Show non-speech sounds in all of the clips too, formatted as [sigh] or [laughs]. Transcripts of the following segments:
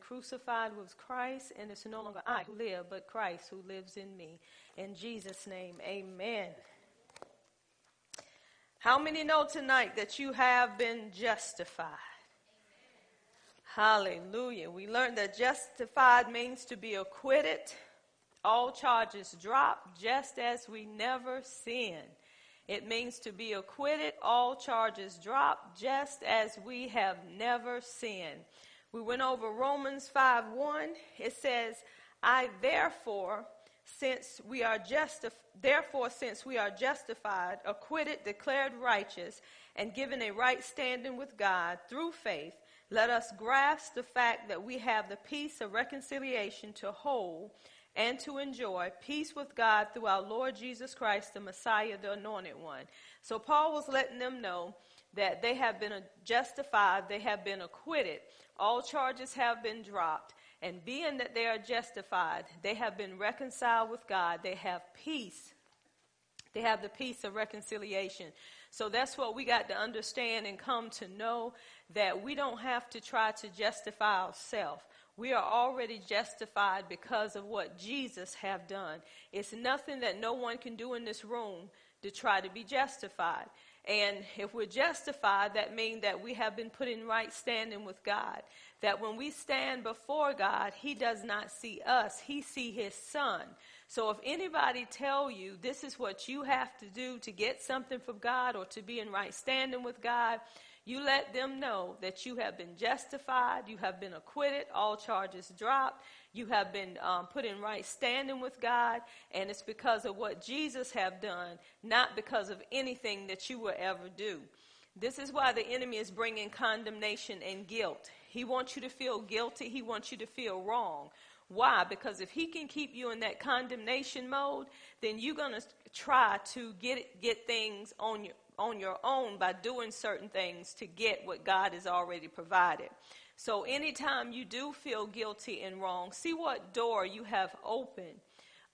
crucified with Christ, and it's no longer I who live, but Christ who lives in me. In Jesus' name, amen. How many know tonight that you have been justified? Hallelujah. We learned that justified means to be acquitted, all charges dropped, just as we never sinned. It means to be acquitted, all charges dropped, just as we have never sinned. We went over Romans 5 1. It says, I therefore, since we are justif- therefore, since we are justified, acquitted, declared righteous, and given a right standing with God through faith, let us grasp the fact that we have the peace of reconciliation to hold and to enjoy peace with God through our Lord Jesus Christ, the Messiah, the anointed one. So Paul was letting them know that they have been justified, they have been acquitted, all charges have been dropped, and being that they are justified, they have been reconciled with God, they have peace. They have the peace of reconciliation. So that's what we got to understand and come to know that we don't have to try to justify ourselves. We are already justified because of what Jesus have done. It's nothing that no one can do in this room to try to be justified. And if we're justified, that means that we have been put in right standing with God. That when we stand before God, He does not see us, He see His Son. So if anybody tell you this is what you have to do to get something from God or to be in right standing with God, you let them know that you have been justified, you have been acquitted, all charges dropped, you have been um, put in right standing with God, and it's because of what Jesus have done, not because of anything that you will ever do. This is why the enemy is bringing condemnation and guilt. He wants you to feel guilty. He wants you to feel wrong. Why? Because if he can keep you in that condemnation mode, then you're going to try to get get things on your on your own by doing certain things to get what God has already provided. So anytime you do feel guilty and wrong, see what door you have opened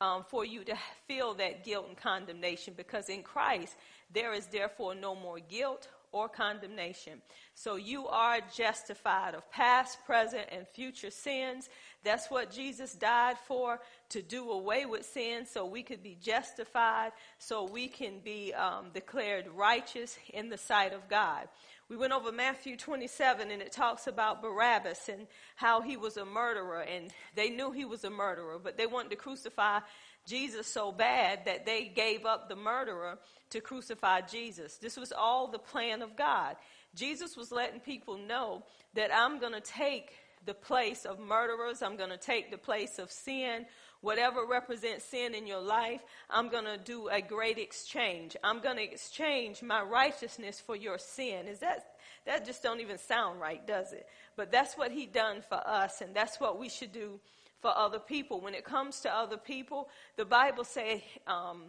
um, for you to feel that guilt and condemnation because in Christ there is therefore no more guilt or condemnation. So you are justified of past, present, and future sins. That's what Jesus died for, to do away with sin so we could be justified, so we can be um, declared righteous in the sight of God. We went over Matthew 27 and it talks about Barabbas and how he was a murderer and they knew he was a murderer, but they wanted to crucify Jesus so bad that they gave up the murderer to crucify Jesus. This was all the plan of God. Jesus was letting people know that I'm going to take the place of murderers, I'm going to take the place of sin. Whatever represents sin in your life, I'm going to do a great exchange. I'm going to exchange my righteousness for your sin. Is that that just don't even sound right, does it? But that's what he done for us and that's what we should do for other people. When it comes to other people, the Bible say, um,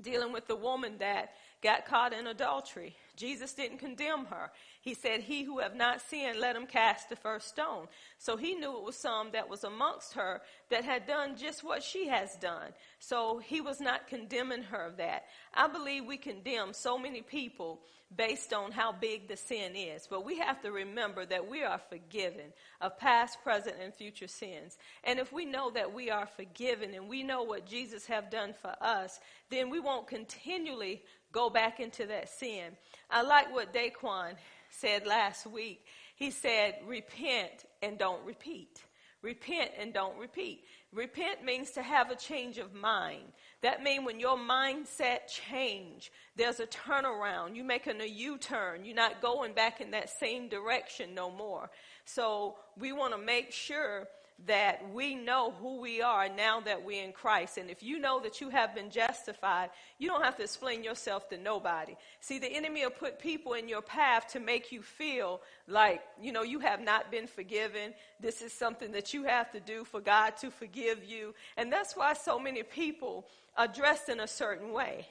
dealing with the woman that got caught in adultery. Jesus didn't condemn her. He said, He who have not sinned, let him cast the first stone. So he knew it was some that was amongst her that had done just what she has done. So he was not condemning her of that. I believe we condemn so many people based on how big the sin is. But we have to remember that we are forgiven of past, present, and future sins. And if we know that we are forgiven and we know what Jesus have done for us, then we won't continually go back into that sin. I like what Daquan said last week. He said, repent and don't repeat. Repent and don't repeat. Repent means to have a change of mind. That means when your mindset change, there's a turnaround. You're making a U-turn. You're not going back in that same direction no more. So we want to make sure that we know who we are now that we're in Christ. And if you know that you have been justified, you don't have to explain yourself to nobody. See, the enemy will put people in your path to make you feel like, you know, you have not been forgiven. This is something that you have to do for God to forgive you. And that's why so many people are dressed in a certain way.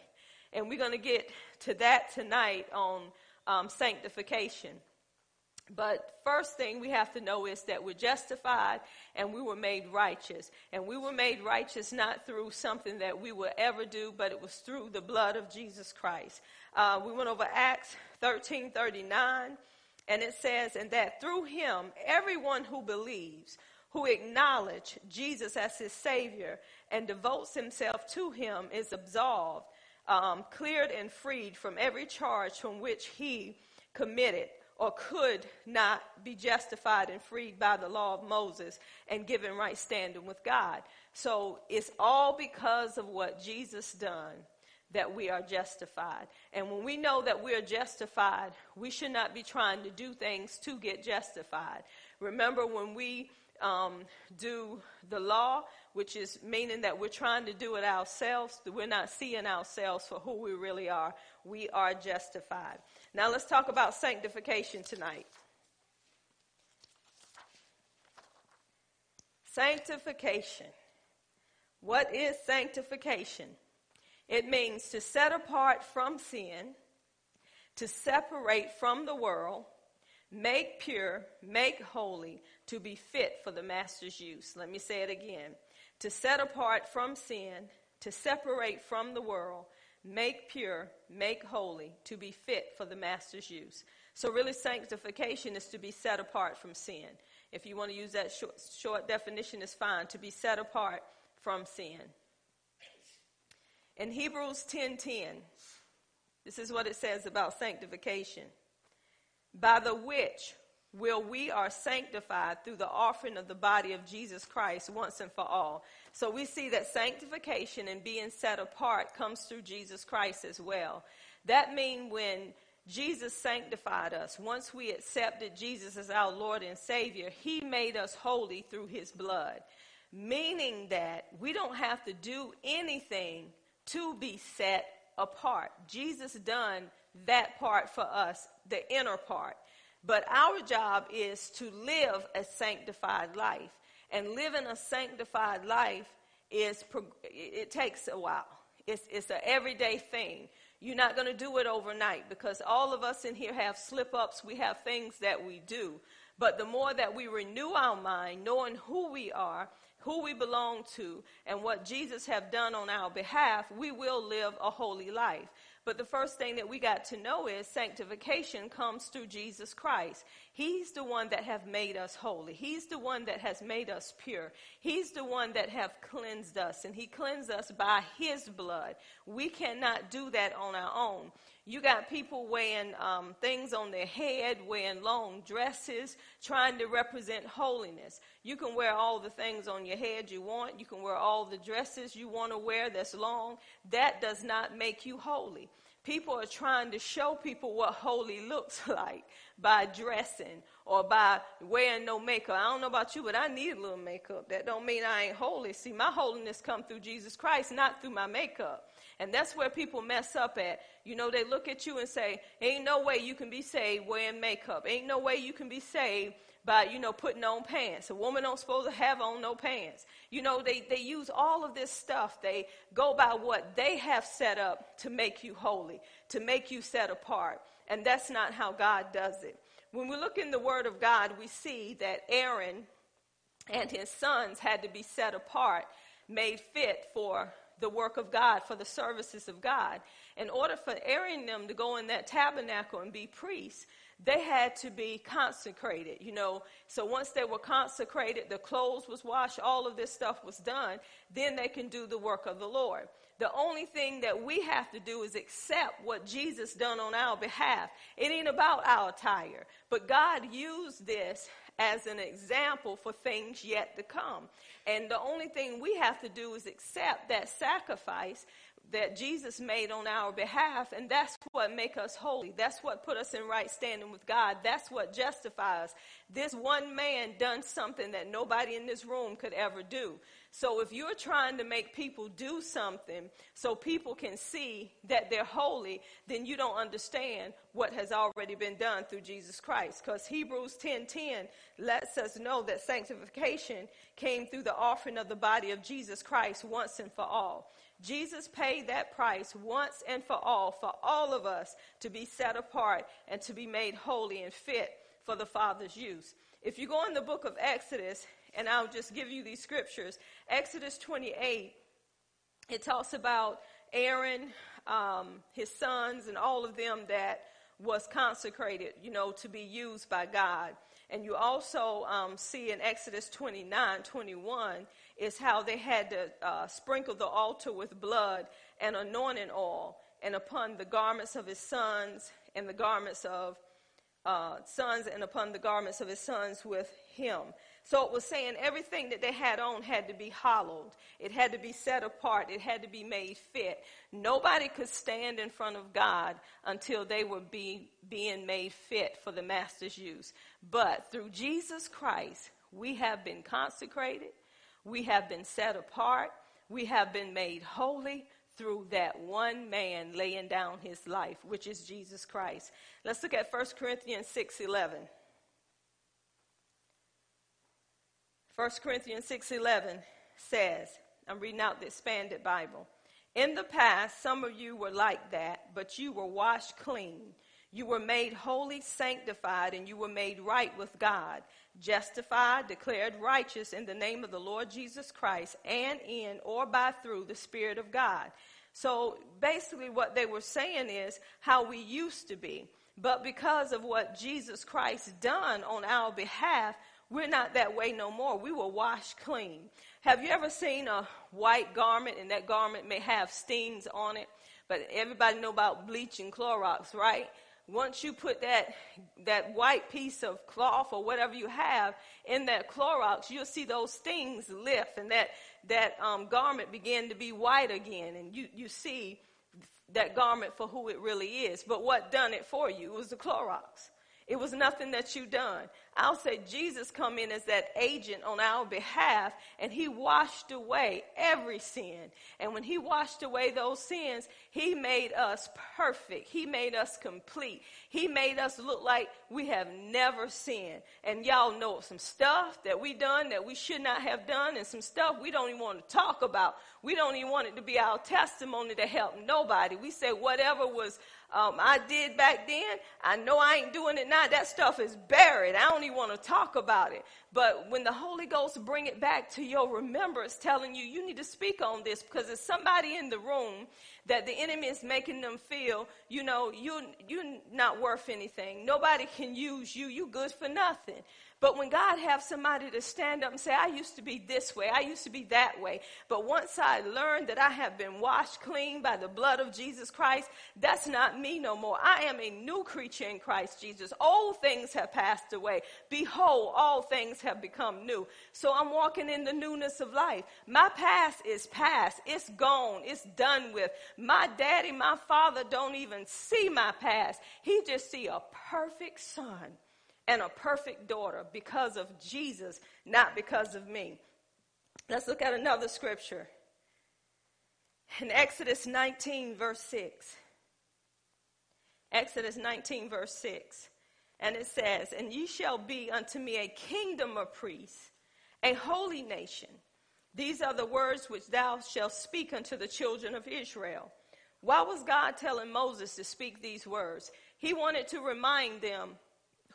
And we're going to get to that tonight on um, sanctification. But first thing we have to know is that we're justified and we were made righteous. And we were made righteous not through something that we will ever do, but it was through the blood of Jesus Christ. Uh, we went over Acts 13 39. And it says, and that through him, everyone who believes, who acknowledge Jesus as his Savior and devotes himself to him is absolved, um, cleared and freed from every charge from which he committed or could not be justified and freed by the law of Moses and given right standing with God. So it's all because of what Jesus done that we are justified. And when we know that we are justified, we should not be trying to do things to get justified. Remember when we um, do the law, which is meaning that we're trying to do it ourselves, we're not seeing ourselves for who we really are. We are justified. Now let's talk about sanctification tonight. Sanctification. What is sanctification? It means to set apart from sin, to separate from the world, make pure, make holy, to be fit for the master's use. Let me say it again. To set apart from sin, to separate from the world, make pure, make holy, to be fit for the master's use. So, really, sanctification is to be set apart from sin. If you want to use that short, short definition, is fine. To be set apart from sin. In Hebrews 10:10, this is what it says about sanctification. By the which will we are sanctified through the offering of the body of Jesus Christ once and for all. So we see that sanctification and being set apart comes through Jesus Christ as well. That means when Jesus sanctified us, once we accepted Jesus as our Lord and Savior, He made us holy through His blood. Meaning that we don't have to do anything to be set apart. Jesus done that part for us, the inner part. But our job is to live a sanctified life. And living a sanctified life is, it takes a while. It's, it's an everyday thing. You're not going to do it overnight because all of us in here have slip ups. We have things that we do. But the more that we renew our mind, knowing who we are who we belong to and what Jesus have done on our behalf, we will live a holy life. But the first thing that we got to know is sanctification comes through Jesus Christ. He's the one that have made us holy. He's the one that has made us pure. He's the one that have cleansed us and he cleansed us by his blood. We cannot do that on our own. You got people wearing um, things on their head, wearing long dresses, trying to represent holiness. You can wear all the things on your head you want. You can wear all the dresses you want to wear that's long. That does not make you holy. People are trying to show people what holy [laughs] looks like by dressing or by wearing no makeup. I don't know about you, but I need a little makeup. That don't mean I ain't holy. See, my holiness come through Jesus Christ, not through my makeup. And that's where people mess up at. You know, they look at you and say, ain't no way you can be saved wearing makeup. Ain't no way you can be saved by, you know, putting on pants. A woman don't supposed to have on no pants. You know, they, they use all of this stuff. They go by what they have set up to make you holy, to make you set apart. And that's not how God does it. When we look in the Word of God, we see that Aaron and his sons had to be set apart, made fit for the work of God, for the services of God. In order for Aaron them to go in that tabernacle and be priests, they had to be consecrated, you know. So once they were consecrated, the clothes was washed, all of this stuff was done, then they can do the work of the Lord. The only thing that we have to do is accept what Jesus done on our behalf. It ain't about our attire, but God used this as an example for things yet to come. And the only thing we have to do is accept that sacrifice that Jesus made on our behalf, and that's what make us holy. That's what put us in right standing with God. That's what justifies. This one man done something that nobody in this room could ever do. So if you're trying to make people do something so people can see that they're holy, then you don't understand what has already been done through Jesus Christ. Because Hebrews 10:10 lets us know that sanctification came through the offering of the body of Jesus Christ once and for all. Jesus paid that price once and for all for all of us to be set apart and to be made holy and fit for the Father's use. If you go in the book of Exodus, and I'll just give you these scriptures, Exodus 28, it talks about Aaron, um, his sons, and all of them that was consecrated, you know, to be used by God. And you also um, see in Exodus 29 21 is how they had to uh, sprinkle the altar with blood and anointing oil, and upon the garments of his sons and the garments of uh, sons, and upon the garments of his sons with him. So it was saying everything that they had on had to be hollowed. It had to be set apart. It had to be made fit. Nobody could stand in front of God until they were be, being made fit for the master's use. But through Jesus Christ, we have been consecrated. We have been set apart. We have been made holy through that one man laying down his life, which is Jesus Christ. Let's look at 1 Corinthians 6 11. 1 Corinthians 6:11 says, I'm reading out the expanded Bible. In the past, some of you were like that, but you were washed clean. You were made holy, sanctified, and you were made right with God, justified, declared righteous in the name of the Lord Jesus Christ, and in or by through the Spirit of God. So basically, what they were saying is how we used to be. But because of what Jesus Christ done on our behalf, we're not that way no more. We were washed clean. Have you ever seen a white garment and that garment may have stains on it? But everybody know about bleach and Clorox, right? Once you put that, that white piece of cloth or whatever you have in that Clorox, you'll see those stings lift and that, that um, garment begin to be white again. And you, you see that garment for who it really is. But what done it for you? It was the Clorox. It was nothing that you done. I'll say Jesus come in as that agent on our behalf and he washed away every sin. And when he washed away those sins, he made us perfect. He made us complete. He made us look like we have never sinned. And y'all know some stuff that we done that we should not have done and some stuff we don't even want to talk about. We don't even want it to be our testimony to help nobody. We say whatever was um, I did back then. I know I ain't doing it now. That stuff is buried. I don't even want to talk about it. But when the Holy Ghost bring it back to your remembrance, telling you you need to speak on this because there's somebody in the room that the enemy is making them feel, you know, you you're not worth anything. Nobody can use you. You good for nothing. But when God have somebody to stand up and say, I used to be this way, I used to be that way, but once I learned that I have been washed clean by the blood of Jesus Christ, that's not me no more. I am a new creature in Christ Jesus. Old things have passed away. Behold, all things have become new. So I'm walking in the newness of life. My past is past. It's gone. It's done with. My daddy, my father don't even see my past. He just see a perfect son and a perfect daughter because of Jesus, not because of me. Let's look at another scripture. In Exodus 19, verse 6. Exodus 19, verse 6. And it says, And ye shall be unto me a kingdom of priests, a holy nation. These are the words which thou shalt speak unto the children of Israel. Why was God telling Moses to speak these words? He wanted to remind them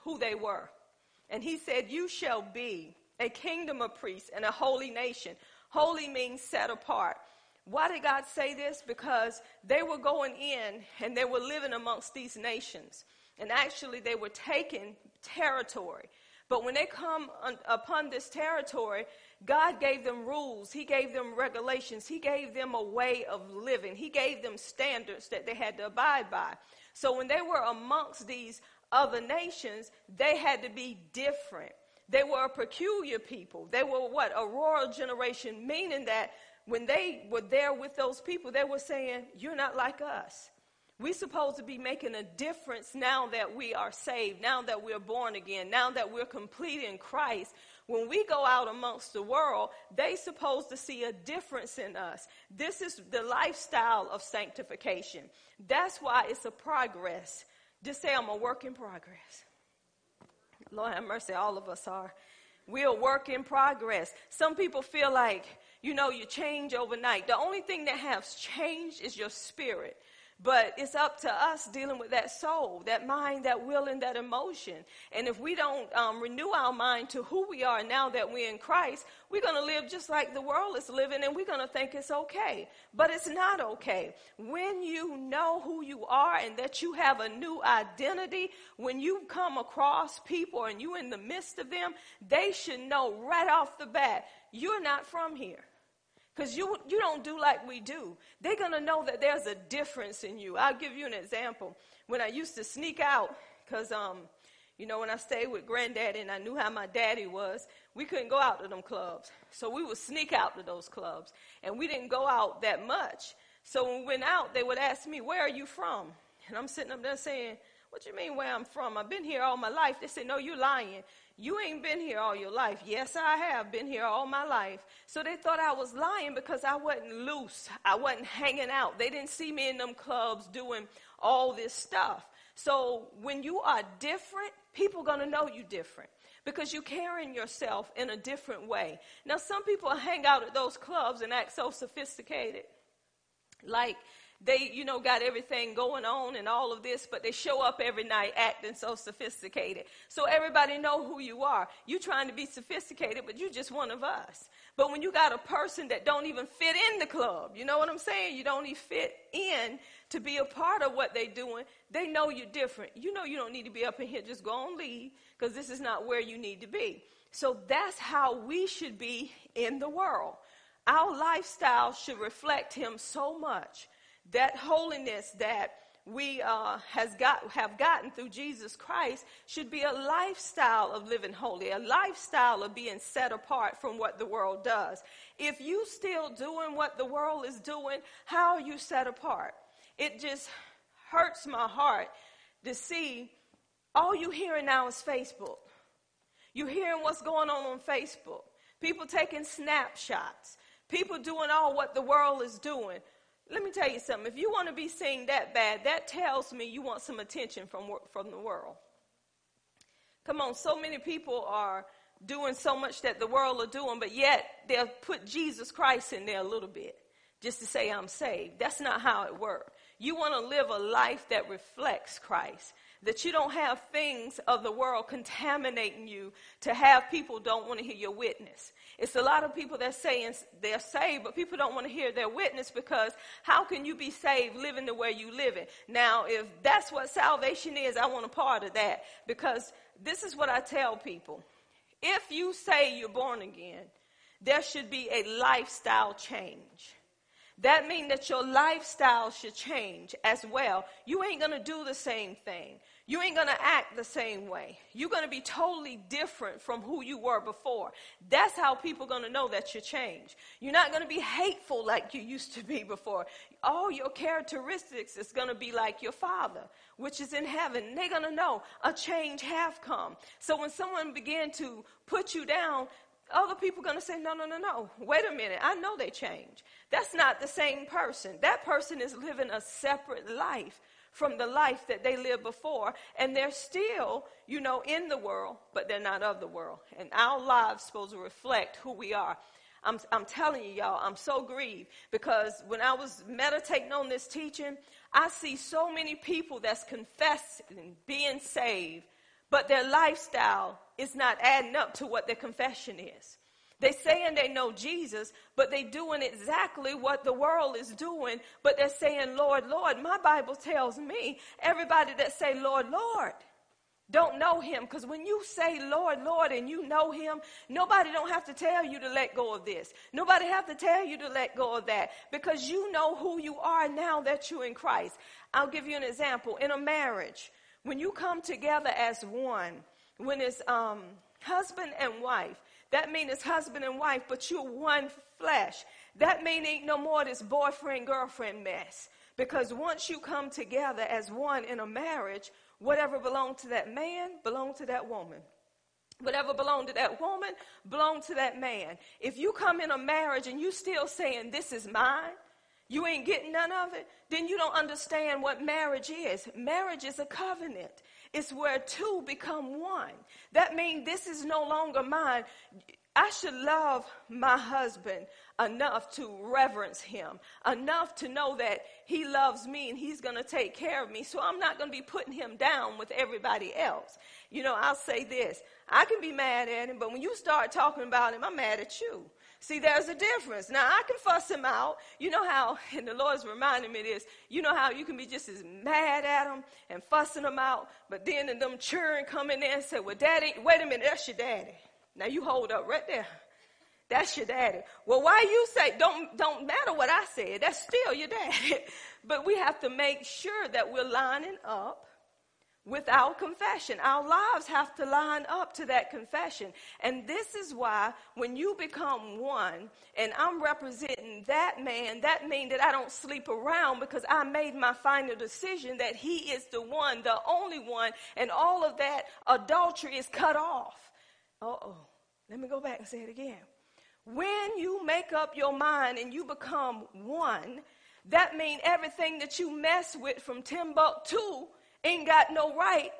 who they were. And he said, You shall be a kingdom of priests and a holy nation. Holy means set apart. Why did God say this? Because they were going in and they were living amongst these nations. And actually, they were taking territory. But when they come upon this territory, God gave them rules. He gave them regulations. He gave them a way of living. He gave them standards that they had to abide by. So when they were amongst these other nations, they had to be different. They were a peculiar people. They were what? A royal generation, meaning that when they were there with those people, they were saying, You're not like us. We're supposed to be making a difference now that we are saved, now that we're born again, now that we're complete in Christ. When we go out amongst the world, they supposed to see a difference in us. This is the lifestyle of sanctification. That's why it's a progress. Just say, I'm a work in progress. Lord have mercy, all of us are. We're a work in progress. Some people feel like, you know, you change overnight. The only thing that has changed is your spirit. But it's up to us dealing with that soul, that mind, that will, and that emotion. And if we don't um, renew our mind to who we are now that we're in Christ, we're going to live just like the world is living and we're going to think it's okay. But it's not okay. When you know who you are and that you have a new identity, when you come across people and you're in the midst of them, they should know right off the bat, you're not from here. Because you, you don't do like we do. They're going to know that there's a difference in you. I'll give you an example. When I used to sneak out, because, um, you know, when I stayed with granddaddy and I knew how my daddy was, we couldn't go out to them clubs. So we would sneak out to those clubs. And we didn't go out that much. So when we went out, they would ask me, Where are you from? And I'm sitting up there saying, What you mean where I'm from? I've been here all my life. They said, No, you're lying. You ain't been here all your life. Yes, I have been here all my life. So they thought I was lying because I wasn't loose. I wasn't hanging out. They didn't see me in them clubs doing all this stuff. So when you are different, people going to know you different because you're carrying yourself in a different way. Now, some people hang out at those clubs and act so sophisticated. Like they, you know, got everything going on and all of this, but they show up every night acting so sophisticated. So everybody know who you are. You trying to be sophisticated, but you just one of us. But when you got a person that don't even fit in the club, you know what I'm saying? You don't even fit in to be a part of what they doing. They know you're different. You know you don't need to be up in here. Just go and leave because this is not where you need to be. So that's how we should be in the world. Our lifestyle should reflect him so much that holiness that we uh, has got, have gotten through Jesus Christ should be a lifestyle of living holy, a lifestyle of being set apart from what the world does. If you still doing what the world is doing, how are you set apart? It just hurts my heart to see all you hearing now is Facebook. You hearing what's going on on Facebook. People taking snapshots. People doing all what the world is doing. Let me tell you something. If you want to be seen that bad, that tells me you want some attention from, from the world. Come on, so many people are doing so much that the world are doing, but yet they'll put Jesus Christ in there a little bit just to say I'm saved. That's not how it works. You want to live a life that reflects Christ that you don't have things of the world contaminating you to have people don't want to hear your witness. It's a lot of people that saying they're saved, but people don't want to hear their witness because how can you be saved living the way you live it? Now, if that's what salvation is, I want a part of that because this is what I tell people. If you say you're born again, there should be a lifestyle change. That means that your lifestyle should change as well. You ain't going to do the same thing. You ain't going to act the same way. You're going to be totally different from who you were before. That's how people are going to know that you changed. You're not going to be hateful like you used to be before. All your characteristics is going to be like your father, which is in heaven. They're going to know a change have come. So when someone began to put you down, other people are going to say, no, no, no, no. Wait a minute. I know they changed. That's not the same person. That person is living a separate life from the life that they lived before. And they're still, you know, in the world, but they're not of the world. And our lives supposed to reflect who we are. I'm, I'm telling you, y'all, I'm so grieved because when I was meditating on this teaching, I see so many people that's confessing being saved, but their lifestyle is not adding up to what their confession is. They saying they know Jesus, but they doing exactly what the world is doing, but they're saying, Lord, Lord. My Bible tells me everybody that say, Lord, Lord, don't know him. Because when you say Lord, Lord, and you know him, nobody don't have to tell you to let go of this. Nobody have to tell you to let go of that because you know who you are now that you're in Christ. I'll give you an example. In a marriage, when you come together as one, when it's um, husband and wife, that means it's husband and wife, but you're one flesh. That mean ain't no more this boyfriend girlfriend mess. Because once you come together as one in a marriage, whatever belonged to that man belonged to that woman. Whatever belonged to that woman belonged to that man. If you come in a marriage and you still saying this is mine, you ain't getting none of it, then you don't understand what marriage is. Marriage is a covenant. It's where two become one. That means this is no longer mine. I should love my husband enough to reverence him, enough to know that he loves me and he's going to take care of me. So I'm not going to be putting him down with everybody else. You know, I'll say this I can be mad at him, but when you start talking about him, I'm mad at you. See, there's a difference. Now, I can fuss him out. You know how, [laughs] and the Lord's reminding me this, you know how you can be just as mad at him and fussing him out, but then in them children come in there and say, well, daddy, wait a minute, that's your daddy. Now you hold up right there. That's your daddy. Well, why you say don't don't matter what I said? That's still your [laughs] daddy. but we have to make sure that we're lining up with our confession. Our lives have to line up to that confession. And this is why when you become one and I'm representing that man, that means that I don't sleep around because I made my final decision that he is the one, the only one, and all of that adultery is cut off. Uh oh. Let me go back and say it again. When you make up your mind and you become one, that means everything that you mess with from Timbuktu ain't got no right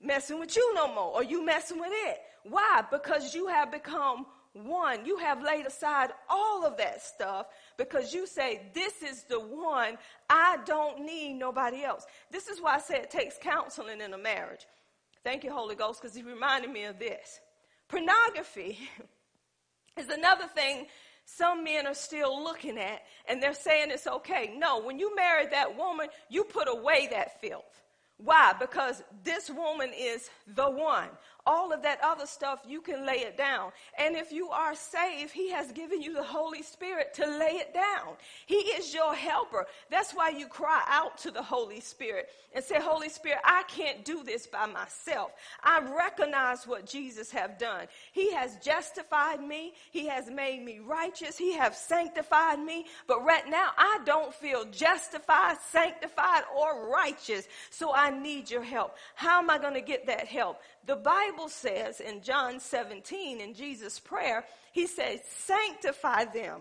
messing with you no more, or you messing with it. Why? Because you have become one. You have laid aside all of that stuff because you say, This is the one. I don't need nobody else. This is why I say it takes counseling in a marriage. Thank you, Holy Ghost, because he reminded me of this. Pornography [laughs] is another thing some men are still looking at and they're saying it's okay. No, when you marry that woman, you put away that filth. Why? Because this woman is the one all of that other stuff, you can lay it down. And if you are saved, He has given you the Holy Spirit to lay it down. He is your helper. That's why you cry out to the Holy Spirit and say, Holy Spirit, I can't do this by myself. I recognize what Jesus have done. He has justified me. He has made me righteous. He has sanctified me. But right now, I don't feel justified, sanctified, or righteous. So I need your help. How am I going to get that help? The Bible says in John 17, in Jesus' prayer, he says, sanctify them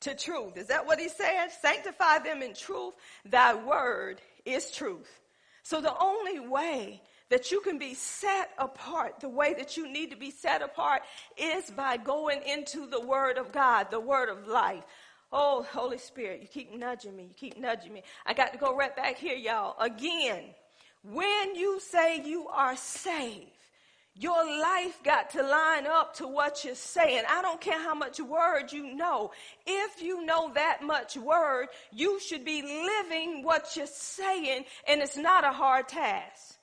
to truth. Is that what he said? Sanctify them in truth. Thy word is truth. So the only way that you can be set apart, the way that you need to be set apart is by going into the word of God, the word of life. Oh, Holy Spirit, you keep nudging me. You keep nudging me. I got to go right back here, y'all. Again, when you say you are saved, your life got to line up to what you're saying. I don't care how much word you know. If you know that much word, you should be living what you're saying, and it's not a hard task.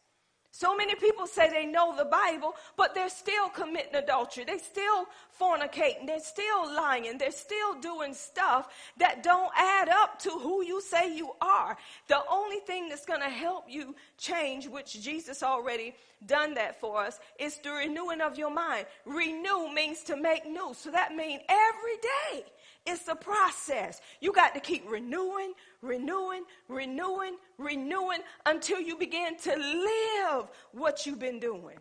So many people say they know the Bible, but they're still committing adultery. They're still fornicating. They're still lying. They're still doing stuff that don't add up to who you say you are. The only thing that's going to help you change, which Jesus already done that for us, is the renewing of your mind. Renew means to make new. So that means every day it's a process. You got to keep renewing, renewing, renewing, renewing until you begin to live what you've been doing.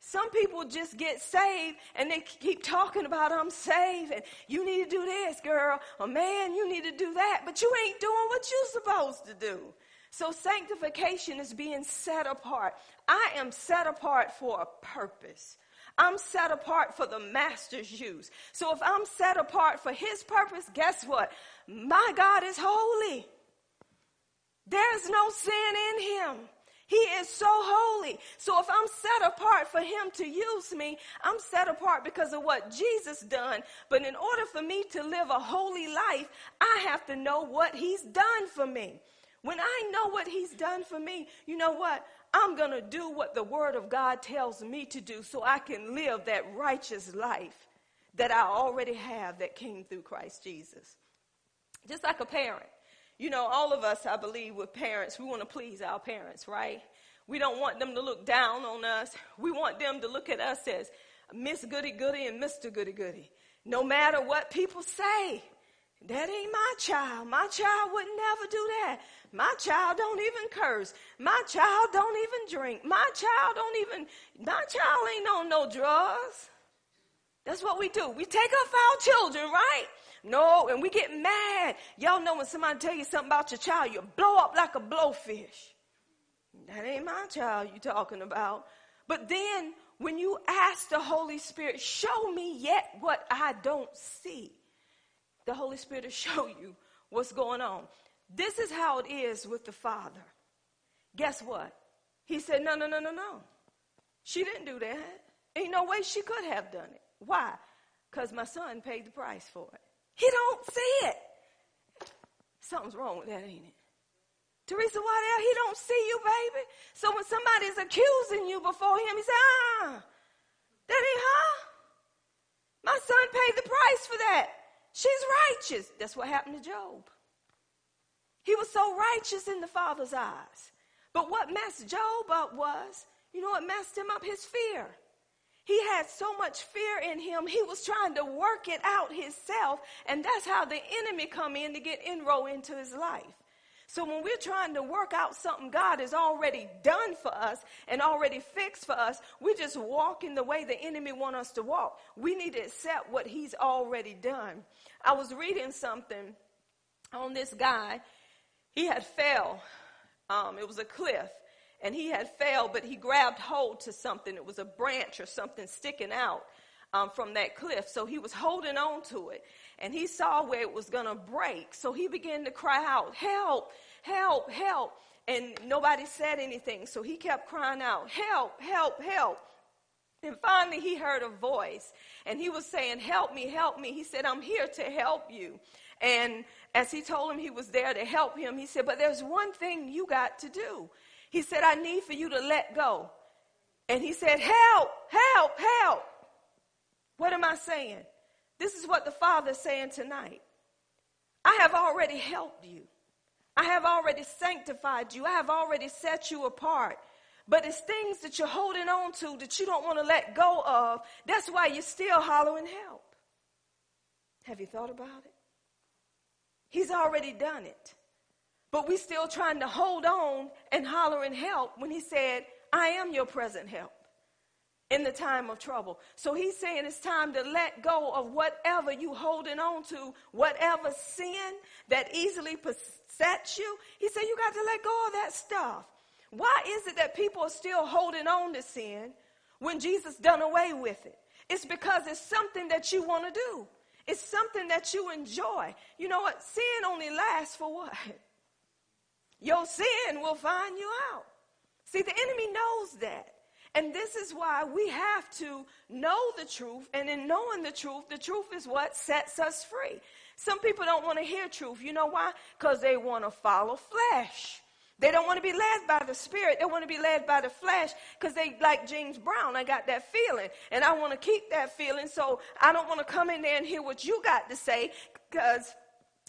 Some people just get saved and they keep talking about I'm saved and you need to do this, girl, or man, you need to do that, but you ain't doing what you're supposed to do. So sanctification is being set apart. I am set apart for a purpose. I'm set apart for the master's use. So if I'm set apart for his purpose, guess what? My God is holy. There's no sin in him. He is so holy. So if I'm set apart for him to use me, I'm set apart because of what Jesus done. But in order for me to live a holy life, I have to know what he's done for me. When I know what he's done for me, you know what? I'm going to do what the Word of God tells me to do so I can live that righteous life that I already have that came through Christ Jesus. Just like a parent. You know, all of us, I believe, with parents, we want to please our parents, right? We don't want them to look down on us. We want them to look at us as Miss Goody Goody and Mr. Goody Goody. No matter what people say, that ain't my child. My child would never do that. My child don't even curse. My child don't even drink. My child don't even, my child ain't on no drugs. That's what we do. We take off our children, right? No, and we get mad. Y'all know when somebody tell you something about your child, you blow up like a blowfish. That ain't my child you talking about. But then when you ask the Holy Spirit, show me yet what I don't see, the Holy Spirit will [laughs] show you what's going on. This is how it is with the Father. Guess what? He said, No, no, no, no, no. She didn't do that. Ain't no way she could have done it. Why? Because my son paid the price for it. He don't see it. Something's wrong with that, ain't it? Teresa Waddell, he don't see you, baby. So when somebody's accusing you before him, he say, ah, that ain't her. My son paid the price for that. She's righteous. That's what happened to Job. He was so righteous in the Father's eyes. But what messed Job up was, you know what messed him up? His fear. He had so much fear in him, he was trying to work it out himself, and that's how the enemy come in to get inroad into his life. So when we're trying to work out something God has already done for us and already fixed for us, we're just walking the way the enemy want us to walk. We need to accept what he's already done. I was reading something on this guy. He had fell. Um, it was a cliff and he had fell, but he grabbed hold to something. It was a branch or something sticking out um, from that cliff. So he was holding on to it and he saw where it was going to break. So he began to cry out, Help, help, help. And nobody said anything. So he kept crying out, Help, help, help. And finally, he heard a voice, and he was saying, Help me, help me. He said, I'm here to help you. And as he told him he was there to help him, he said, But there's one thing you got to do. He said, I need for you to let go. And he said, Help, help, help. What am I saying? This is what the Father is saying tonight. I have already helped you. I have already sanctified you. I have already set you apart. But it's things that you're holding on to that you don't want to let go of. That's why you're still hollering help. Have you thought about it? He's already done it. But we're still trying to hold on and hollering help when he said, I am your present help in the time of trouble. So he's saying it's time to let go of whatever you holding on to, whatever sin that easily besets you. He said you got to let go of that stuff. Why is it that people are still holding on to sin when Jesus done away with it? It's because it's something that you want to do. It's something that you enjoy. You know what? Sin only lasts for what? [laughs] Your sin will find you out. See, the enemy knows that. And this is why we have to know the truth. And in knowing the truth, the truth is what sets us free. Some people don't want to hear truth. You know why? Because they want to follow flesh. They don't want to be led by the spirit. They want to be led by the flesh because they, like James Brown, I got that feeling and I want to keep that feeling. So I don't want to come in there and hear what you got to say because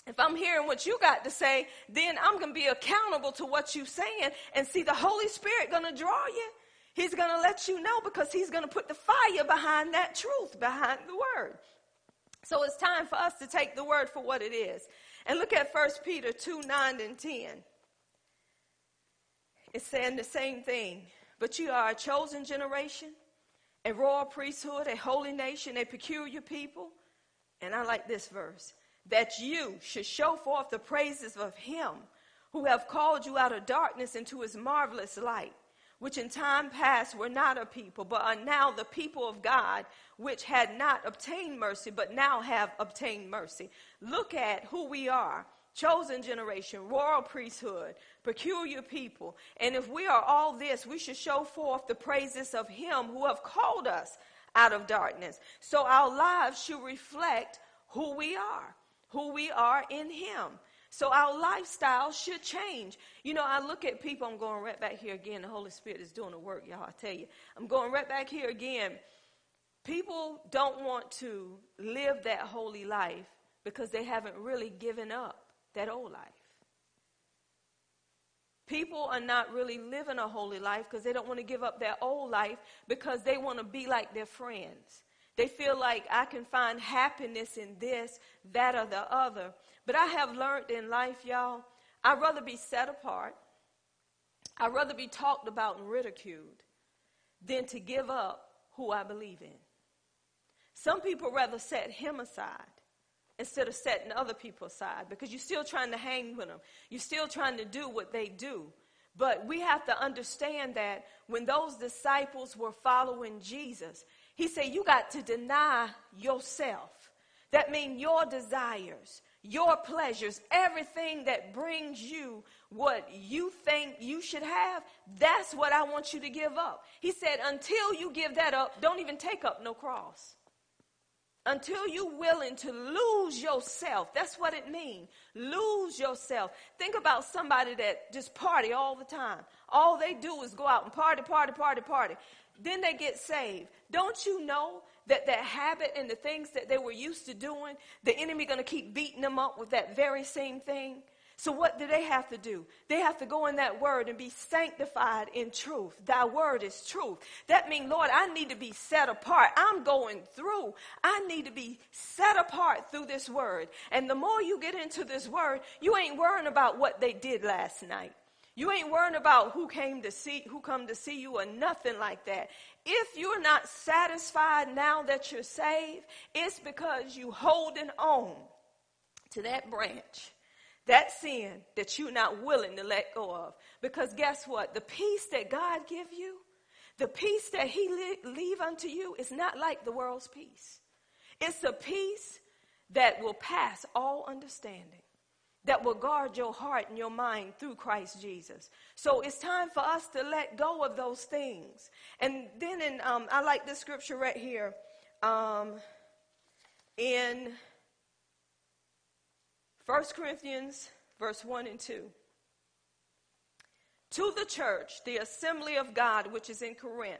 if I'm hearing what you got to say, then I'm going to be accountable to what you're saying and see the Holy Spirit going to draw you. He's going to let you know because he's going to put the fire behind that truth, behind the word. So it's time for us to take the word for what it is. And look at 1 Peter 2 9 and 10. It's saying the same thing. But you are a chosen generation, a royal priesthood, a holy nation, a peculiar people. And I like this verse that you should show forth the praises of him who have called you out of darkness into his marvelous light which in time past were not a people, but are now the people of God, which had not obtained mercy, but now have obtained mercy. Look at who we are chosen generation, royal priesthood, peculiar people. And if we are all this, we should show forth the praises of Him who have called us out of darkness. So our lives should reflect who we are, who we are in Him. So our lifestyle should change. You know, I look at people, I'm going right back here again. The Holy Spirit is doing the work, y'all, I tell you. I'm going right back here again. People don't want to live that holy life because they haven't really given up that old life. People are not really living a holy life because they don't want to give up their old life because they want to be like their friends. They feel like I can find happiness in this, that, or the other. But I have learned in life, y'all, I'd rather be set apart. I'd rather be talked about and ridiculed than to give up who I believe in. Some people rather set him aside instead of setting other people aside because you're still trying to hang with them. You're still trying to do what they do. But we have to understand that when those disciples were following Jesus, he said, You got to deny yourself. That means your desires, your pleasures, everything that brings you what you think you should have, that's what I want you to give up. He said, Until you give that up, don't even take up no cross until you're willing to lose yourself. That's what it means. Lose yourself. Think about somebody that just party all the time. All they do is go out and party, party, party, party. Then they get saved. Don't you know that that habit and the things that they were used to doing, the enemy going to keep beating them up with that very same thing? So, what do they have to do? They have to go in that word and be sanctified in truth. Thy word is truth. That means, Lord, I need to be set apart. I'm going through. I need to be set apart through this word. And the more you get into this word, you ain't worrying about what they did last night. You ain't worrying about who came to see, who come to see you or nothing like that. If you're not satisfied now that you're saved, it's because you're holding on to that branch that sin that you're not willing to let go of. Because guess what? The peace that God give you, the peace that he leave unto you is not like the world's peace. It's a peace that will pass all understanding, that will guard your heart and your mind through Christ Jesus. So it's time for us to let go of those things. And then in, um, I like this scripture right here um, in 1 Corinthians, verse 1 and 2. To the church, the assembly of God which is in Corinth,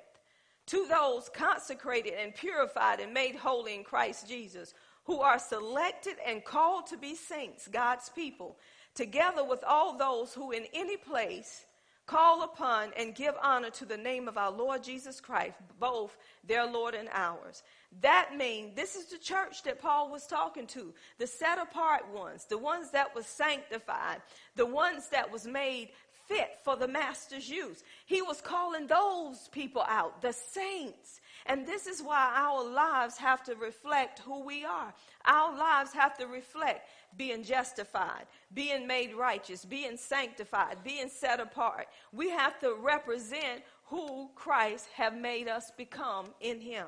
to those consecrated and purified and made holy in Christ Jesus, who are selected and called to be saints, God's people, together with all those who in any place call upon and give honor to the name of our Lord Jesus Christ, both their Lord and ours. That means this is the church that Paul was talking to, the set apart ones, the ones that was sanctified, the ones that was made fit for the master's use. He was calling those people out, the saints. And this is why our lives have to reflect who we are. Our lives have to reflect being justified, being made righteous, being sanctified, being set apart. We have to represent who Christ have made us become in him.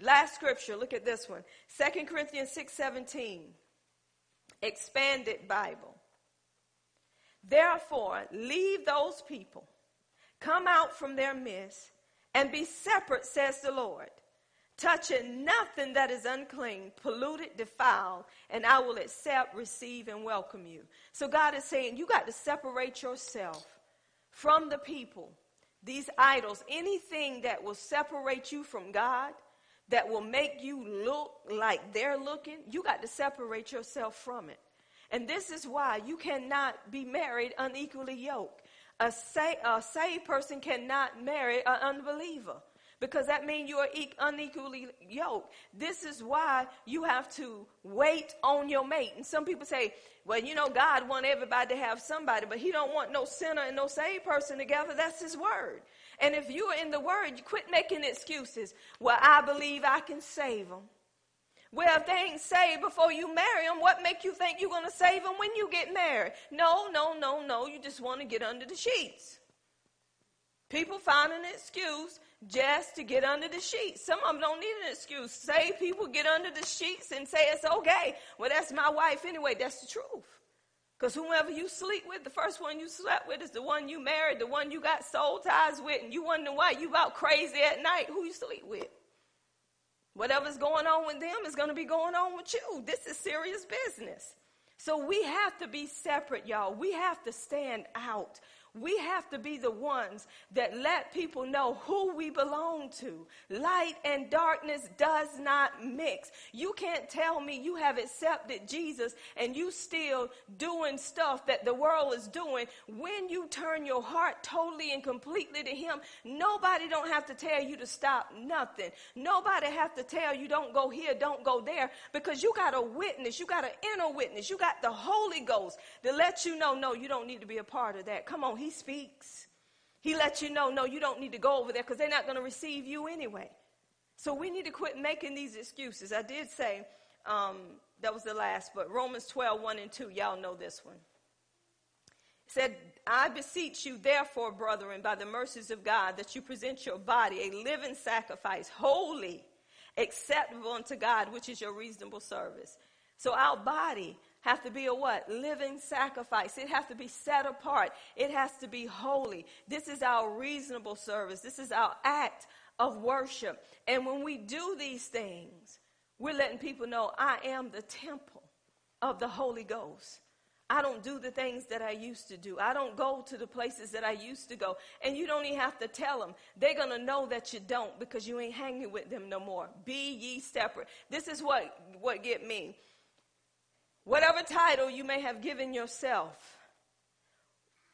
Last scripture, look at this one. 2 Corinthians 6:17. Expanded Bible. Therefore, leave those people, come out from their midst, and be separate, says the Lord, touching nothing that is unclean, polluted, defiled, and I will accept, receive, and welcome you. So God is saying you got to separate yourself from the people, these idols, anything that will separate you from God that will make you look like they're looking, you got to separate yourself from it. And this is why you cannot be married unequally yoked. A, say, a saved person cannot marry an unbeliever because that means you are unequally yoked. This is why you have to wait on your mate. And some people say, well, you know, God want everybody to have somebody, but he don't want no sinner and no saved person together. That's his word. And if you are in the word, you quit making excuses. Well, I believe I can save them. Well, if they ain't saved before you marry them, what make you think you're going to save them when you get married? No, no, no, no. You just want to get under the sheets. People find an excuse just to get under the sheets. Some of them don't need an excuse. Saved people get under the sheets and say it's okay. Well, that's my wife anyway. That's the truth. Because whoever you sleep with, the first one you slept with is the one you married, the one you got soul ties with, and you wonder why you about crazy at night. Who you sleep with? Whatever's going on with them is going to be going on with you. This is serious business. So we have to be separate, y'all. We have to stand out. We have to be the ones that let people know who we belong to. Light and darkness does not mix. You can't tell me you have accepted Jesus and you still doing stuff that the world is doing. When you turn your heart totally and completely to him, nobody don't have to tell you to stop nothing. Nobody have to tell you don't go here, don't go there because you got a witness. You got an inner witness. You got the Holy Ghost to let you know, no, you don't need to be a part of that. Come on, he speaks. He lets you know, no, you don't need to go over there because they're not going to receive you anyway. So we need to quit making these excuses. I did say um, that was the last, but Romans 12, 1 and 2, y'all know this one. said, I beseech you, therefore, brethren, by the mercies of God, that you present your body a living sacrifice, holy, acceptable unto God, which is your reasonable service. So our body has to be a what? Living sacrifice. It has to be set apart. It has to be holy. This is our reasonable service. This is our act of worship. And when we do these things, we're letting people know I am the temple of the Holy Ghost. I don't do the things that I used to do. I don't go to the places that I used to go. And you don't even have to tell them. They're going to know that you don't because you ain't hanging with them no more. Be ye separate. This is what, what get me. Whatever title you may have given yourself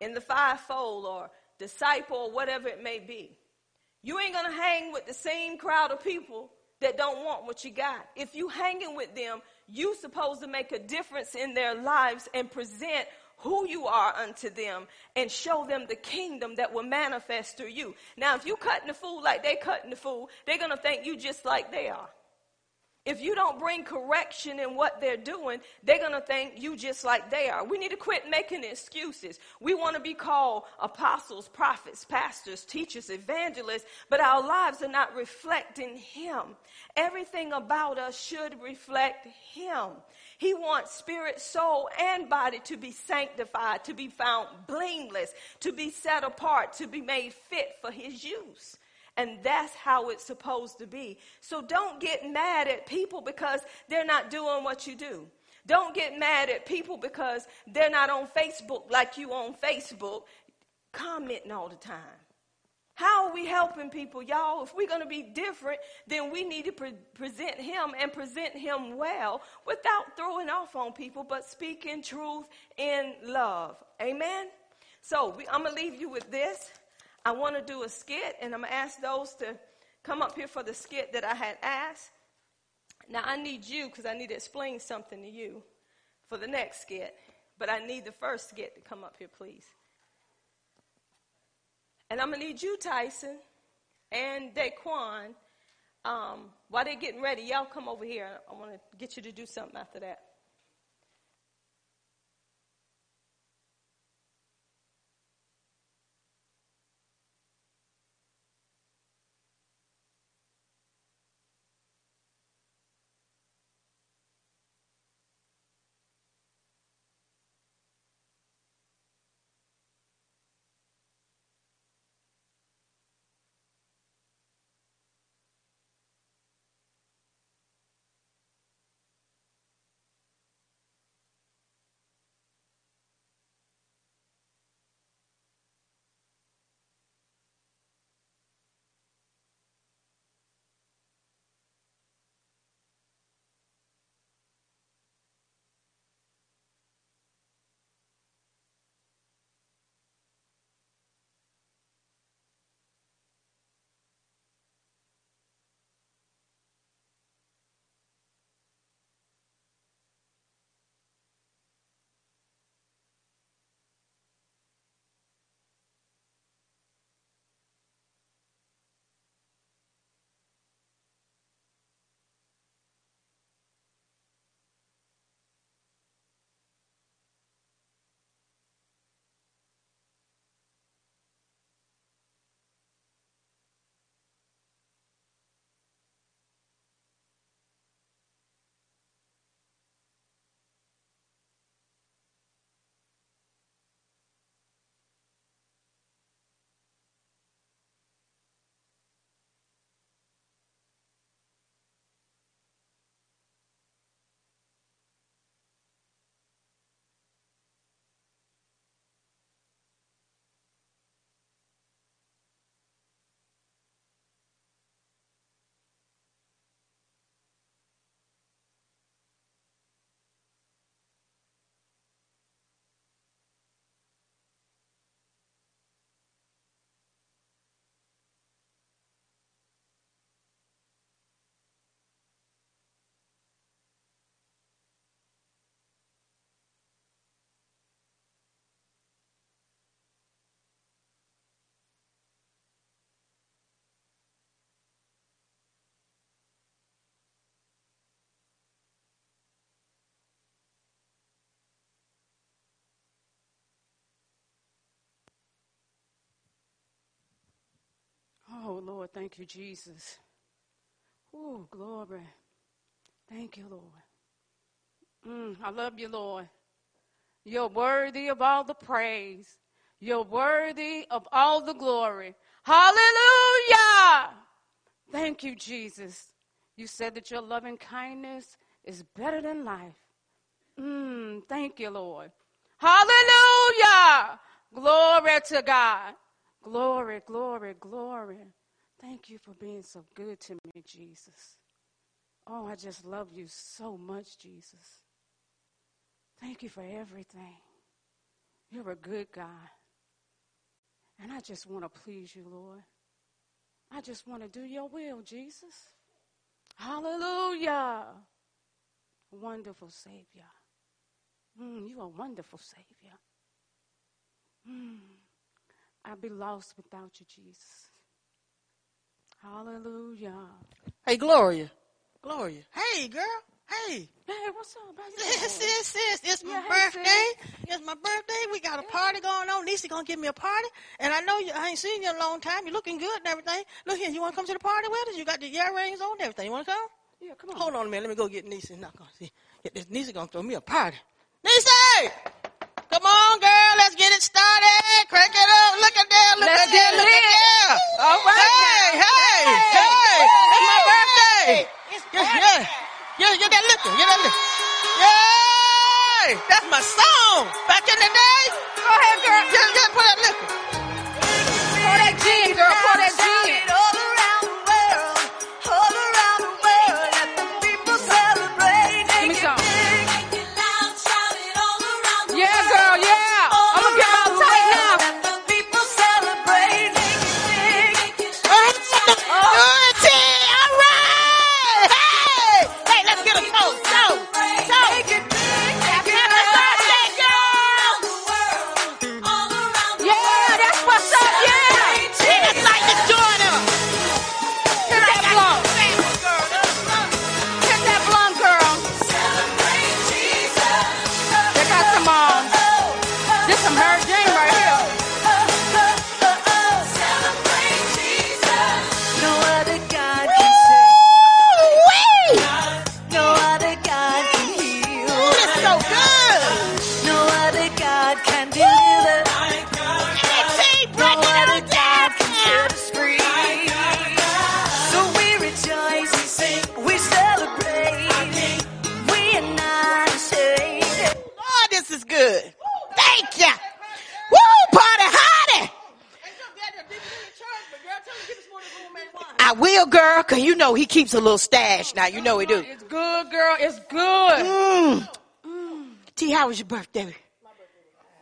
in the fivefold or disciple or whatever it may be, you ain't going to hang with the same crowd of people that don't want what you got. If you hanging with them, you supposed to make a difference in their lives and present who you are unto them and show them the kingdom that will manifest through you. Now, if you cutting the fool like they cutting the fool, they're going to think you just like they are. If you don't bring correction in what they're doing, they're going to think you just like they are. We need to quit making excuses. We want to be called apostles, prophets, pastors, teachers, evangelists, but our lives are not reflecting Him. Everything about us should reflect Him. He wants spirit, soul, and body to be sanctified, to be found blameless, to be set apart, to be made fit for His use. And that's how it's supposed to be. So don't get mad at people because they're not doing what you do. Don't get mad at people because they're not on Facebook like you on Facebook, commenting all the time. How are we helping people, y'all? If we're going to be different, then we need to pre- present Him and present Him well without throwing off on people, but speaking truth in love. Amen? So we, I'm going to leave you with this. I want to do a skit, and I'm going to ask those to come up here for the skit that I had asked. Now, I need you because I need to explain something to you for the next skit, but I need the first skit to come up here, please. And I'm going to need you, Tyson, and Daquan. Um, while they're getting ready, y'all come over here. I want to get you to do something after that. Thank you, Jesus. Oh, glory. Thank you, Lord. Mm, I love you, Lord. You're worthy of all the praise. You're worthy of all the glory. Hallelujah. Thank you, Jesus. You said that your loving kindness is better than life. Mm, thank you, Lord. Hallelujah. Glory to God. Glory, glory, glory. Thank you for being so good to me, Jesus. Oh, I just love you so much, Jesus. Thank you for everything. You're a good God. And I just want to please you, Lord. I just want to do your will, Jesus. Hallelujah. Wonderful Savior. Mm, you are a wonderful Savior. Mm, I'd be lost without you, Jesus. Hallelujah. Hey, Gloria. Gloria. Hey, girl. Hey. Hey, what's up? How [laughs] you Sis, doing? sis, sis. It's my Yeah, hey, birthday. It's my birthday. We got a party going on. Nisa gonna give me a party. And I know you, I ain't seen you in a long time. You're looking good and everything. Look here, you wanna come to the party with us? You got the earrings on and everything. You wanna come? Yeah, come on. Hold on a minute. Let me go get Nisa. Not gonna see. Get this. Nisa gonna throw me a party. Nisa! Come on, girl. Let's get it started. Crank it up. Look at there. Look Let's at get Look at there. All right Hey, hey, hey. It's my birthday. It's Yeah, yeah. Yeah, get that liquor. Get that liquor. Yay! That's my song. Back in the day. Go ahead, girl. Yeah, yeah, put that liquor. Pour that gin, girl. Pour that gin. Cause you know he keeps a little stash now. You know he do. It's good, girl. It's good. Mm. T, how was your birthday?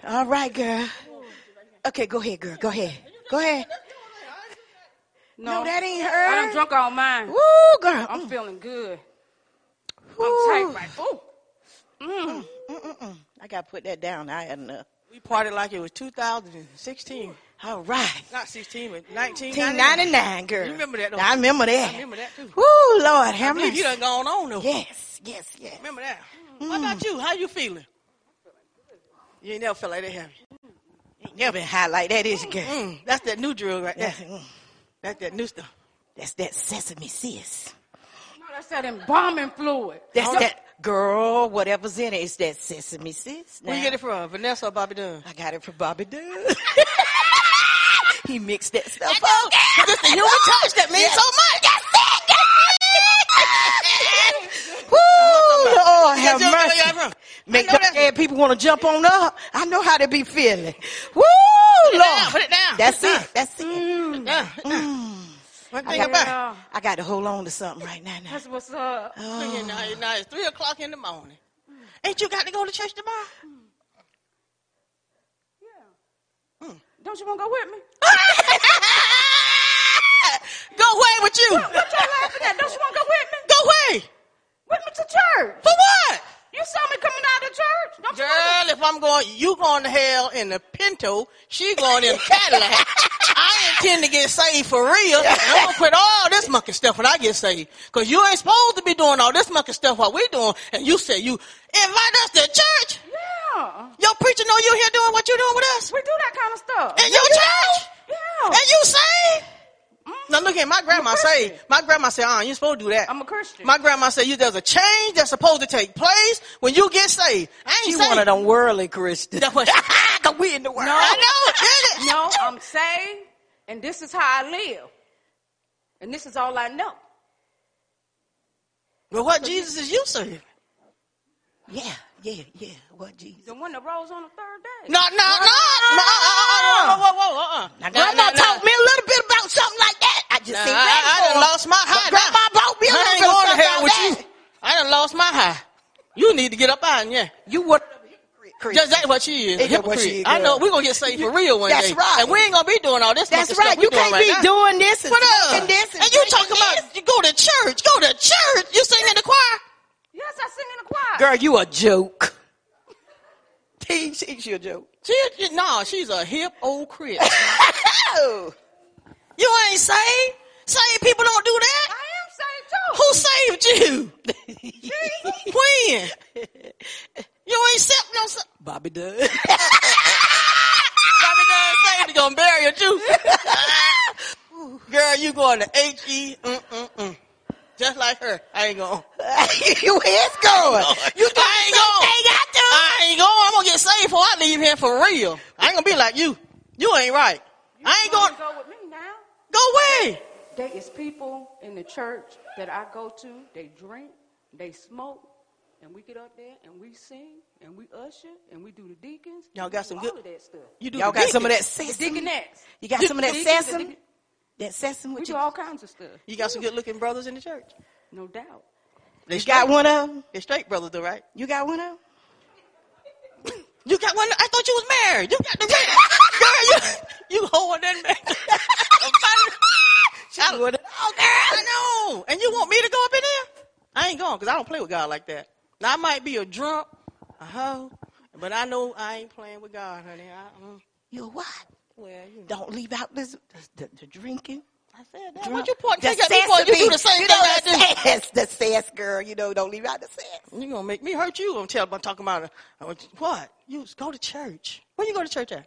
All right, girl. Okay, go ahead, girl. Go ahead. Go ahead. No, that ain't her. I done drunk all mine. Woo, girl. I'm mm. feeling good. Woo. I'm tight right. Ooh. Mm. Mm-mm-mm. I gotta put that down. I had enough. We partied like it was 2016. All right. Not 16, but 1999, girl. You remember that, don't I remember that. I remember that too. Woo, Lord, how mercy. you done gone on though. Yes, yes, yes. Remember that. What about you? How you feeling? You ain't never felt like that, have you? Ain't never been high like that, is it, girl? Mm, that's that new drug right there. That's, mm, That's that new stuff. that's that sesame sis. No, that's that embalming fluid. That's that girl, whatever's in it, it's that sesame sis. Where you get it from? Vanessa or Bobby Dunn? I got it from Bobby Dunn. [laughs] he mixed that stuff know, up. 'cause it's the human touch that means so much. Woo, Lord, have tell me where mercy. Make I know the that's- dead people want to jump on up. I know how they be feeling. Woo, it Lord. down, put it down, That's put it it. That's it. Yeah, yeah. One I thing got, about Yeah. I got to hold on to something right now. now. That's what's up. Oh. it. Now, now it's three o'clock in the morning. Mm. Ain't you got to go to church tomorrow? Yeah. Mm. Don't you want to go with me? [laughs] Go away with you. What y'all laughing at? Don't you want to go with me? Go away. With me to church. For what? You saw me coming out of church. Don't you Girl, if I'm going, you going to hell in the Pinto, she going in Cadillac. [laughs] I intend to get saved for real. And I'm gonna quit all this monkey stuff when I get saved. Cause you ain't supposed to be doing all this monkey stuff while we doing. And you said you invite us to church. Yeah. Your preacher know you here doing what you doing with us. We do that kind of stuff. In your church. Yeah. And you saved. Now look at my grandma say. My grandma said, "Ah, you supposed to do that." I'm a Christian. My grandma said, "You there's a change that's supposed to take place when you get saved." I ain't She saved. one of them worldly Christians. That's what she- [laughs] Cause we in the world. No. I know. did no, I'm saved, and this is how I live, and this is all I know. Well, what Jesus is you serving? Yeah, yeah, yeah. What Jesus? The one that rose on the third day. No, no, no, no. Whoa, whoa, whoa, uh, uh. Now, Grandma taught me a little bit about something like that. I just Nah, seen I, that I done before. lost my high. But Grandma now. brought me a I little ain't bit of going to something hell about with that. you. I done lost my high. You need to get up out in here. You what? Christian. Just that's what she is. Ain't that what hypocrite. she is, I know we're gonna get saved for real one That's day. right. And we ain't gonna be doing all this. That's right. Stuff we You doing can't right be now. doing this and What up? this and, And you drinking talking about this. you go to church? Go to church? You sing in the choir? Yes, I sing in the choir. Girl, you a joke. [laughs] She, she, she a joke. She, she, no, she's a hip old crip. [laughs] Oh. you ain't saved. Saved people don't do that. I am saved too. Who saved you? [laughs] when? You ain't accept no. sa- Bobby does. [laughs] Bobby done saved you gonna bury you too. Girl, you going to H E mm mm mm. Just like her. I ain't going. [laughs] you is going. You do I ain't going. I ain't going. I'm gonna get saved before I leave here for real. I ain't gonna be like you. You ain't right. I ain't going. To go with me now. Go away. There is people in the church that I go to. They drink, they smoke, and we get up there and we sing and we usher and we do the deacons. Y'all got some good- stuff. You do Y'all the got some of that deacons. The sesame? deaconettes. You got some of that Deacons, sesame? deacon- That sesame We with do you? all kinds of stuff. You got some good looking brothers in the church. No doubt. They You got one of them? They're straight brothers though, right? You got one of them? [laughs] You got one. I thought you was married. You got the ring. Girl, you you holding that man. I, would- oh, girl, I know. And you want me to go up in there? I ain't going because I don't play with God like that. Now I might be a drunk, a hoe, but I know I ain't playing with God, honey. I, mm, You what? well, you know. Don't leave out this, the, the drinking. I said that. Drunk. What you point? The me for you do the same you thing I the do. sass, the sass girl. You know, don't leave out the sass. You gonna make me hurt you? I'm tell I'm talking about uh, what? You go to church. Where you go to church at?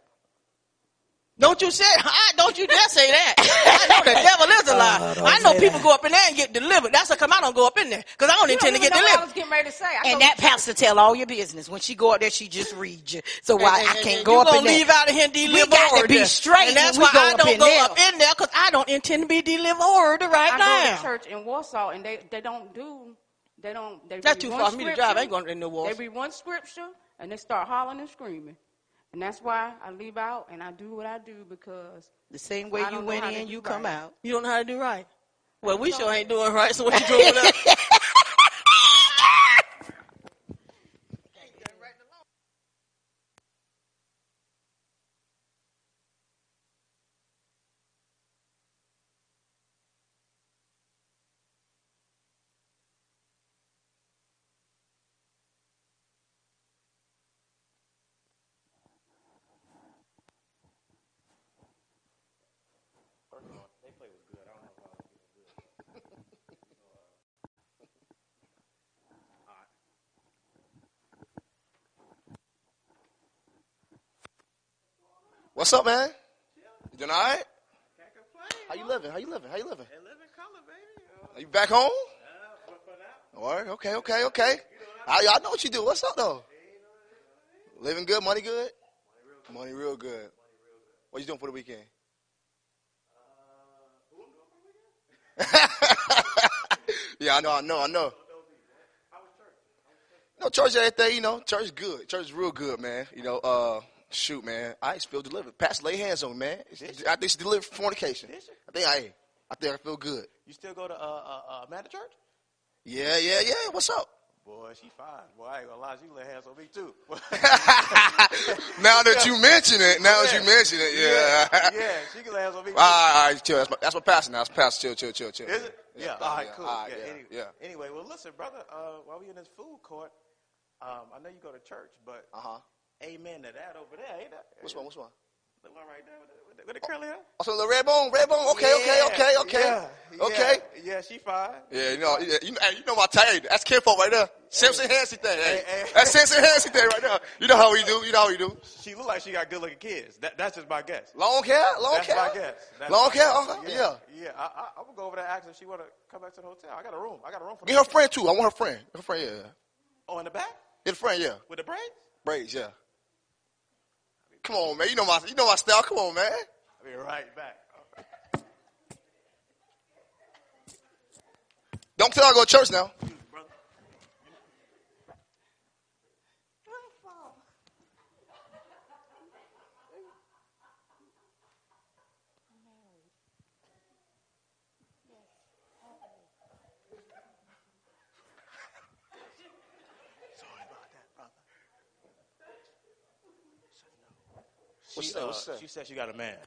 Don't you say? I, don't you dare say that. I know the devil is a lie. [laughs] Oh, I know people that. go up in there and get delivered. That's how come I don't go up in there because I don't intend to You get don't even know what I delivered. was getting ready to say. I And that pastor tell all your business. When she go up there, she just read you. So why And- I can't go up in there. leave out of here and deliver got to be straight and that's why I don't go there. up in there because I don't intend to be delivered right I now. I go to church in Warsaw, and they, they don't do, they don't, they That's too far for me to drive. I ain't going in no They walls. read one scripture, and they start hollering and screaming. And that's why I leave out, and I do what I do because The same way you went in, do you come out. You don't know how to do right. Well, we sure ain't doing right. So what you doing What's up, man? You doing all right? How you living? How you living? How you living? Living color, baby. Are you back home? All right. Okay. Okay. Okay. I, I know what you do. What's up though? Living good. Money good. Money real good. What you doing for the weekend? [laughs] yeah, I know. I know. I know. No church, everything. You know, church is good. Church is real good, man. You know, uh, shoot, man. I feel delivered. Pastor lay hands on me, man. I think she delivered fornication. I think I, I think I feel good. You still go to uh, uh, uh, Amanda Church? Yeah, yeah, yeah. What's up? Boy, she fine. Boy, I ain't gonna lie, she lay hands on me too. [laughs] [laughs] now that you mention it, now that you mention it, yeah. [laughs] yeah, she can lay hands on me too. All right, all right, chill. That's my, that's my pastor now. That's pastor. Chill, chill, chill, chill. Is it? Yeah. all right, cool. all right, yeah, yeah, any- yeah. Anyway, well, listen, brother. Uh, while we in this food court, um, I know you go to church, but Uh huh. Amen to that over there, ain't that? Which one? Which one? The one right there with the, with the, curly hair. Also, the red bone, red bone. Okay, okay, Yeah, okay, okay, yeah, okay. Yeah, yeah, she fine. Yeah, you know, you know, hey, you know my tag. That's kinfolk right there. Simpson Hansen thing. Hey, Hey, hey. That's Simpson Hansen thing right there. You know how we do. You know how we do. She look like she got good looking kids. That, that's just my guess. Long hair, long That's hair. my guess. That's Long my hair. guess. Uh-huh. Yeah. Yeah, yeah. I, I, I'm gonna go over there and ask if she wanna come back to the hotel. I got a room. I got a room for Get the her friend too. I want her friend. Her friend, yeah. Oh, in the back Get a friend, yeah. with the braids. Braids, yeah. Come on, man. You know my, you know my style. Come on, man. I'll be right back. Don't tell I go to church now. Brother. Sorry about that, brother. What's She, that? uh, What's she said she got a man.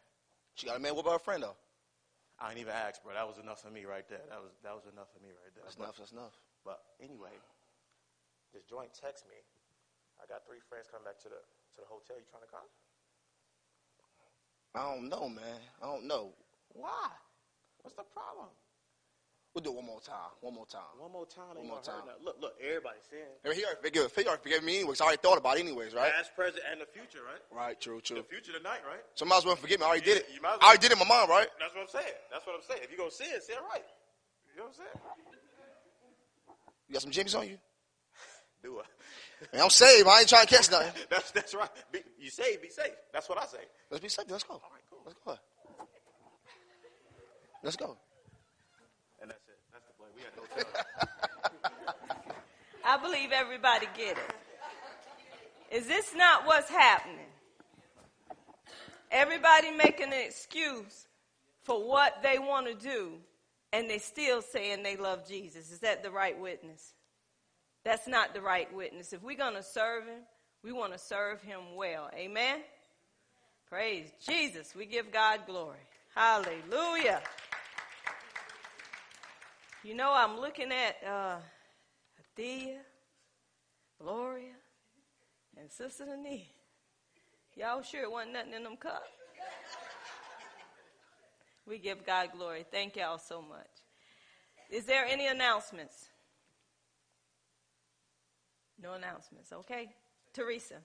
She got a man. What about her friend though? I ain't even asked, bro. That was enough for me right there. That was that was enough for me right there. That's But- enough. That's enough. But anyway, this joint text me. I got three friends coming back to the to the hotel. You trying to come? I don't know, man. I don't know. Why? What's the problem? We'll do it one more time. One more time. One more time. One more time. Look, look. Everybody's saying Hey, He already forgive, he already forgave me anyways. I already thought about it anyways, right? past, present, and the future, right? Right. True. True. The future tonight, right? So might as well forgive me. I already did it. You might as I already did it in my mind, right? That's what I'm saying. That's what I'm saying. If you're gonna say it, say it right. You know what I'm saying? You got some jimmies on you? [laughs] Do it. [laughs] Man, I'm saved. I ain't trying to catch [laughs] nothing. that's that's right. Be, you say, be safe. That's what I say. Let's be safe. Let's go. All right, cool. Let's go. Let's go. And that's it. That's the play. We at the hotel. I believe everybody get it. Is this not what's happening? Everybody making an excuse for what they want to do, and they still saying they love Jesus. Is that the right witness? That's not the right witness. If we're going to serve him, we want to serve him well. Amen? Praise Jesus. We give God glory. Hallelujah. You know, I'm looking at uh, Thea, Gloria, and Sister Denise. Y'all sure it wasn't nothing in them cups? We give God glory. Thank y'all so much. Is there any announcements? No announcements, okay? Teresa.